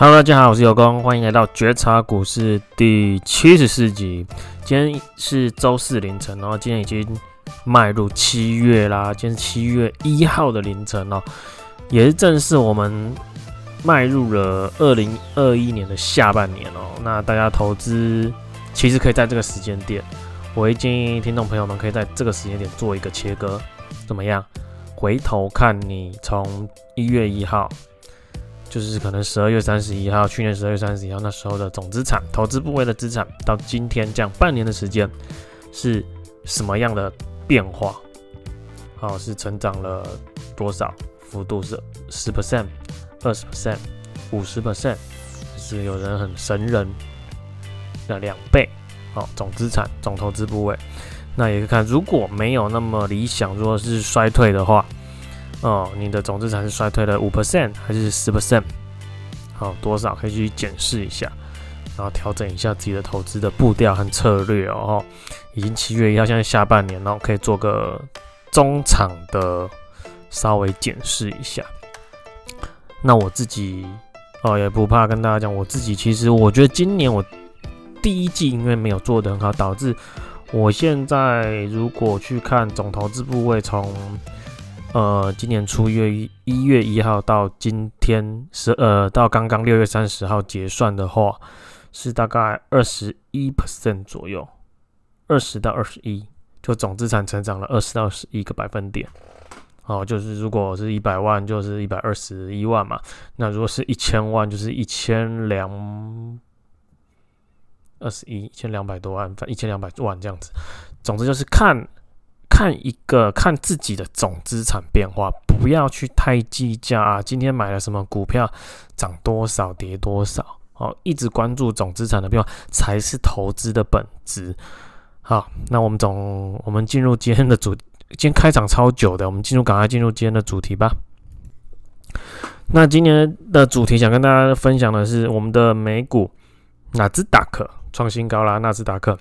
Hello，大家好，我是有功，欢迎来到觉察股市第七十四集。今天是周四凌晨，然后今天已经迈入七月啦。今天七月一号的凌晨哦，也是正式我们迈入了二零二一年的下半年哦。那大家投资其实可以在这个时间点，我会建议听众朋友们可以在这个时间点做一个切割，怎么样？回头看你从一月一号。就是可能十二月三十一号，去年十二月三十一号那时候的总资产、投资部位的资产，到今天这样半年的时间，是什么样的变化？好，是成长了多少？幅度是十 percent、二十 percent、五十 percent，是有人很神人的两倍。好，总资产、总投资部位，那也可以看，如果没有那么理想，如果是衰退的话。哦，你的总资产是衰退了五 percent 还是十 percent？好，多少可以去检视一下，然后调整一下自己的投资的步调和策略哦。已经七月一号，现在下半年，然后可以做个中场的稍微检视一下。那我自己哦，也不怕跟大家讲，我自己其实我觉得今年我第一季因为没有做得很好，导致我现在如果去看总投资部位从呃，今年初月一月一号到今天十呃到刚刚六月三十号结算的话，是大概二十一 percent 左右，二十到二十一，就总资产成长了二十到十一个百分点。哦，就是如果是一百万，就是一百二十一万嘛。那如果是一千万，就是一千两二十一，一千两百多万，反一千两百万这样子。总之就是看。看一个看自己的总资产变化，不要去太计较啊。今天买了什么股票，涨多少跌多少，好，一直关注总资产的变化才是投资的本质。好，那我们总我们进入今天的主，今天开场超久的，我们进入赶快进入今天的主题吧。那今年的主题想跟大家分享的是我们的美股纳斯达克创新高啦，纳斯达克。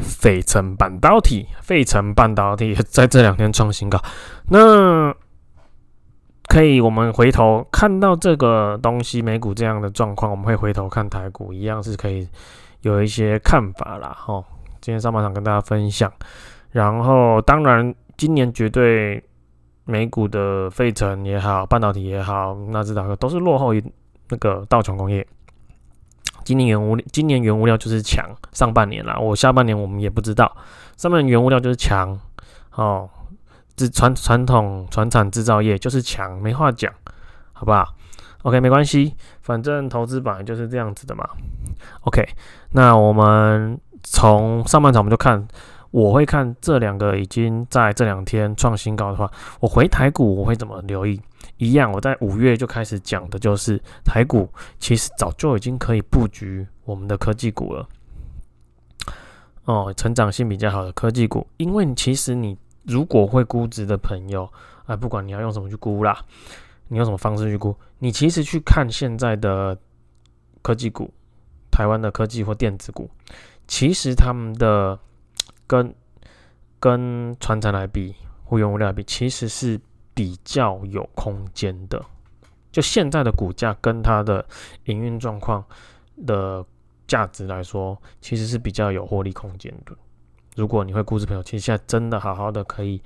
费城半导体，费城半导体 在这两天创新高。那可以，我们回头看到这个东西，美股这样的状况，我们会回头看台股，一样是可以有一些看法啦。吼，今天上半场跟大家分享。然后，当然，今年绝对美股的费城也好，半导体也好，纳斯达克都是落后于那个道琼工业。今年原物今年原物料就是强，上半年啦，我下半年我们也不知道。上半年原物料就是强，哦，这传传统传产制造业就是强，没话讲，好不好？OK，没关系，反正投资本来就是这样子的嘛。OK，那我们从上半场我们就看，我会看这两个已经在这两天创新高的话，我回台股我会怎么留意？一样，我在五月就开始讲的就是台股，其实早就已经可以布局我们的科技股了。哦，成长性比较好的科技股，因为其实你如果会估值的朋友，哎，不管你要用什么去估啦，你用什么方式去估，你其实去看现在的科技股，台湾的科技或电子股，其实他们的跟跟传产来比，或原物料比，其实是。比较有空间的，就现在的股价跟它的营运状况的价值来说，其实是比较有获利空间的。如果你会估值朋友，其实现在真的好好的可以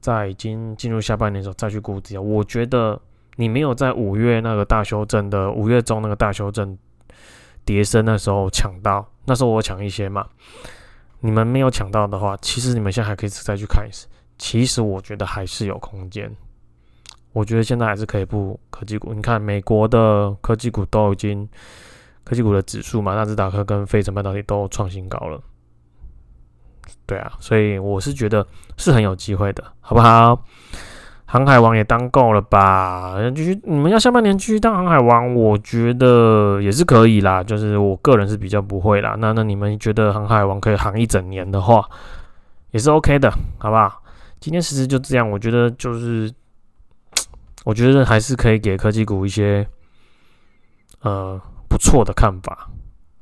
在已经进入下半年的时候再去估值。我觉得你没有在五月那个大修正的五月中那个大修正跌深的时候抢到，那时候我抢一些嘛。你们没有抢到的话，其实你们现在还可以再去看一次。其实我觉得还是有空间，我觉得现在还是可以布科技股。你看美国的科技股都已经科技股的指数嘛，纳斯达克跟费城半导体都创新高了。对啊，所以我是觉得是很有机会的，好不好？航海王也当够了吧？继续，你们要下半年继续当航海王，我觉得也是可以啦。就是我个人是比较不会啦。那那你们觉得航海王可以航一整年的话，也是 OK 的，好不好？今天其实就这样，我觉得就是，我觉得还是可以给科技股一些呃不错的看法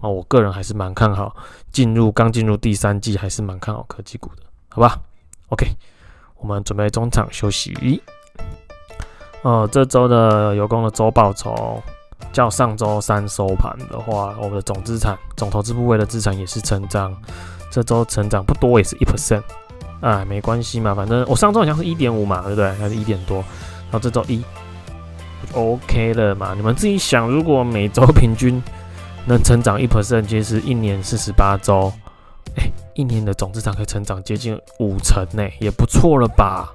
啊。我个人还是蛮看好进入刚进入第三季，还是蛮看好科技股的，好吧？OK，我们准备中场休息。哦，这周的有功的周报酬较上周三收盘的话，我们的总资产、总投资部位的资产也是成长，这周成长不多，也是一 percent，啊，没关系嘛，反正我上周好像是一点五嘛，对不对？还是一点多，然后这周一，OK 了嘛？你们自己想，如果每周平均能成长一 percent，其实一年四十八周，哎，一年的总资产可以成长接近五成呢，也不错了吧？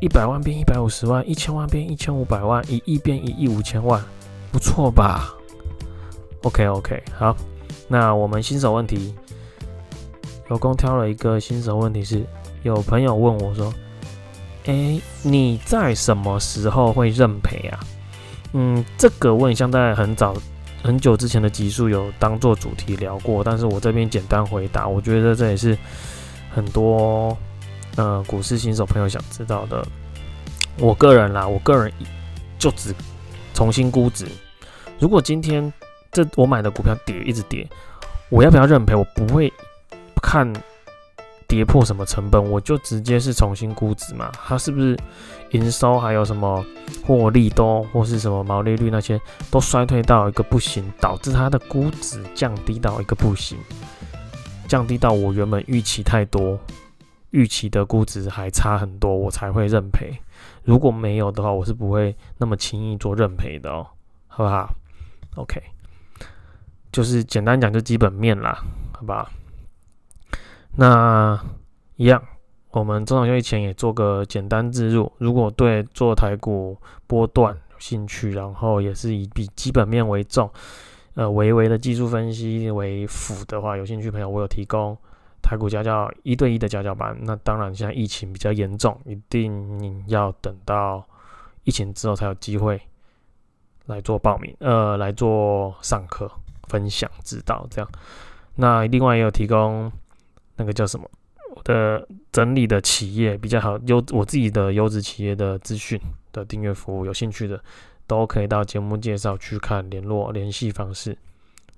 一百万变一百五十万，一千万变一千五百万，一亿变一亿五千万，不错吧？OK OK，好，那我们新手问题，有公挑了一个新手问题是，有朋友问我说，诶，你在什么时候会认赔啊？嗯，这个问项在很早很久之前的集数有当做主题聊过，但是我这边简单回答，我觉得这也是很多。呃，股市新手朋友想知道的，我个人啦，我个人就只重新估值。如果今天这我买的股票跌，一直跌，我要不要认赔？我不会看跌破什么成本，我就直接是重新估值嘛。它是不是营收还有什么获利都或是什么毛利率那些都衰退到一个不行，导致它的估值降低到一个不行，降低到我原本预期太多。预期的估值还差很多，我才会认赔。如果没有的话，我是不会那么轻易做认赔的哦，好不好？OK，就是简单讲，就基本面啦，好不好？那一样，我们中场休息前也做个简单自入。如果对做台股波段有兴趣，然后也是以比基本面为重，呃，微微的技术分析为辅的话，有兴趣朋友，我有提供。台股家教一对一的家教班，那当然现在疫情比较严重，一定要等到疫情之后才有机会来做报名，呃，来做上课、分享、指导这样。那另外也有提供那个叫什么我的整理的企业比较好优，我自己的优质企业的资讯的订阅服务，有兴趣的都可以到节目介绍去看联络联系方式。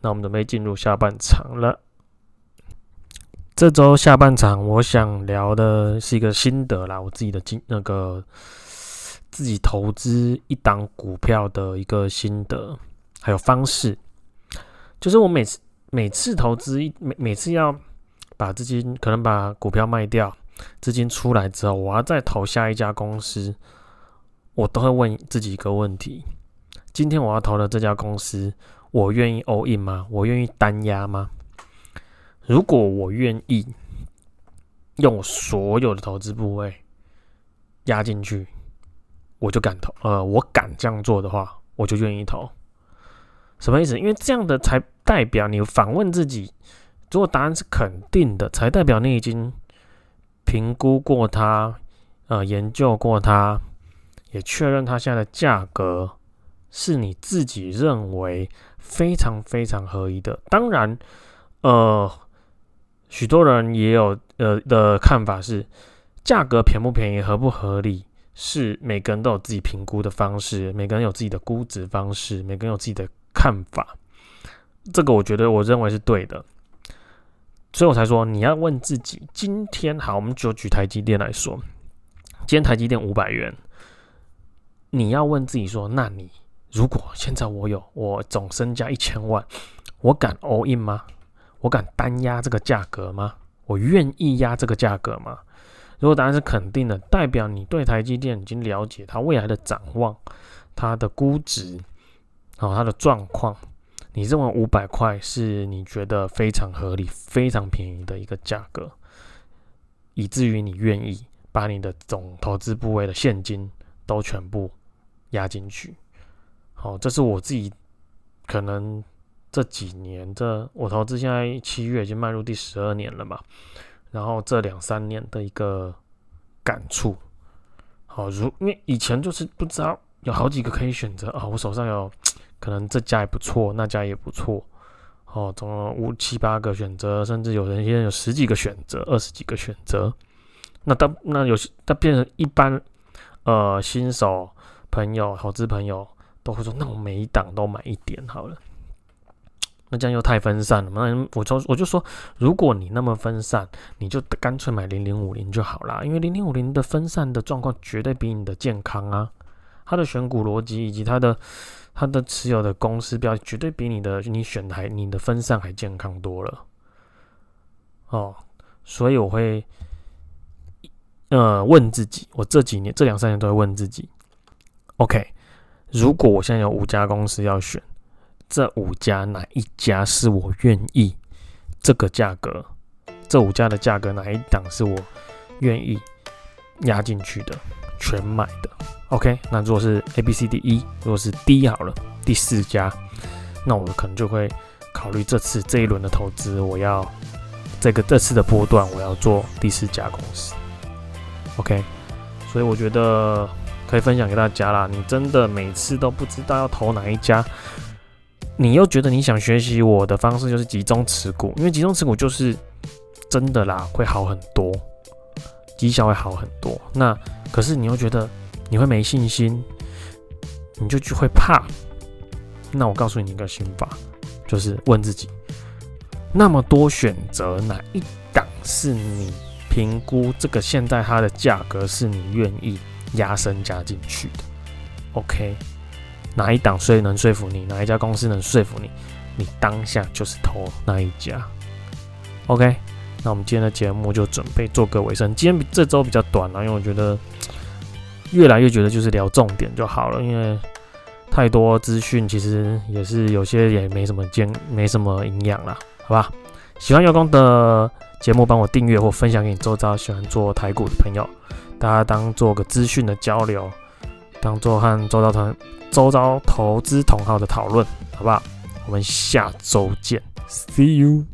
那我们准备进入下半场了。这周下半场，我想聊的是一个心得啦，我自己的经那个自己投资一档股票的一个心得，还有方式，就是我每次每次投资每每次要把资金可能把股票卖掉，资金出来之后，我要再投下一家公司，我都会问自己一个问题：今天我要投的这家公司，我愿意 all in 吗？我愿意单押吗？如果我愿意用我所有的投资部位压进去，我就敢投。呃，我敢这样做的话，我就愿意投。什么意思？因为这样的才代表你反问自己，如果答案是肯定的，才代表你已经评估过它，呃，研究过它，也确认它现在的价格是你自己认为非常非常合理的。当然，呃。许多人也有呃的看法是，价格便不便宜、合不合理，是每个人都有自己评估的方式，每个人有自己的估值方式，每个人有自己的看法。这个我觉得我认为是对的，所以我才说你要问自己：今天好，我们就举台积电来说，今天台积电五百元，你要问自己说，那你如果现在我有我总身家一千万，我敢 all in 吗？我敢单压这个价格吗？我愿意压这个价格吗？如果答案是肯定的，代表你对台积电已经了解它未来的展望、它的估值、好它的状况。你认为五百块是你觉得非常合理、非常便宜的一个价格，以至于你愿意把你的总投资部位的现金都全部押进去。好，这是我自己可能。这几年，这我投资现在七月已经迈入第十二年了嘛，然后这两三年的一个感触，好，如因为以前就是不知道有好几个可以选择啊，我手上有可能这家也不错，那家也不错，哦，总共五七八个选择，甚至有人现在有十几个选择，二十几个选择，那当那有些它变成一般呃新手朋友、投资朋友都会说，那我每一档都买一点好了。那这样又太分散了嘛？那我就我就说，如果你那么分散，你就干脆买零零五零就好啦。因为零零五零的分散的状况绝对比你的健康啊。它的选股逻辑以及它的它的持有的公司标绝对比你的你选的还你的分散还健康多了。哦，所以我会呃问自己，我这几年这两三年都会问自己，OK，如果我现在有五家公司要选，这五家哪一家是我愿意这个价格？这五家的价格哪一档是我愿意压进去的，全买的？OK，那如果是 A、B、C、D、E，如果是 D 好了，第四家，那我可能就会考虑这次这一轮的投资，我要这个这次的波段，我要做第四家公司。OK，所以我觉得可以分享给大家啦。你真的每次都不知道要投哪一家，你又觉得你想学习我的方式，就是集中持股，因为集中持股就是。真的啦，会好很多，绩效会好很多。那可是你又觉得你会没信心，你就就会怕。那我告诉你一个心法，就是问自己：那么多选择，哪一档是你评估这个现在它的价格是你愿意压身加进去的？OK，哪一档所以能说服你？哪一家公司能说服你？你当下就是投那一家。OK。那我们今天的节目就准备做个尾声。今天这周比较短了，因为我觉得越来越觉得就是聊重点就好了，因为太多资讯其实也是有些也没什么健，没什么营养啦，好吧？喜欢有功的节目，帮我订阅或分享给你周遭喜欢做台股的朋友，大家当做个资讯的交流，当做和周遭团、周遭投资同好的讨论，好不好？我们下周见，See you。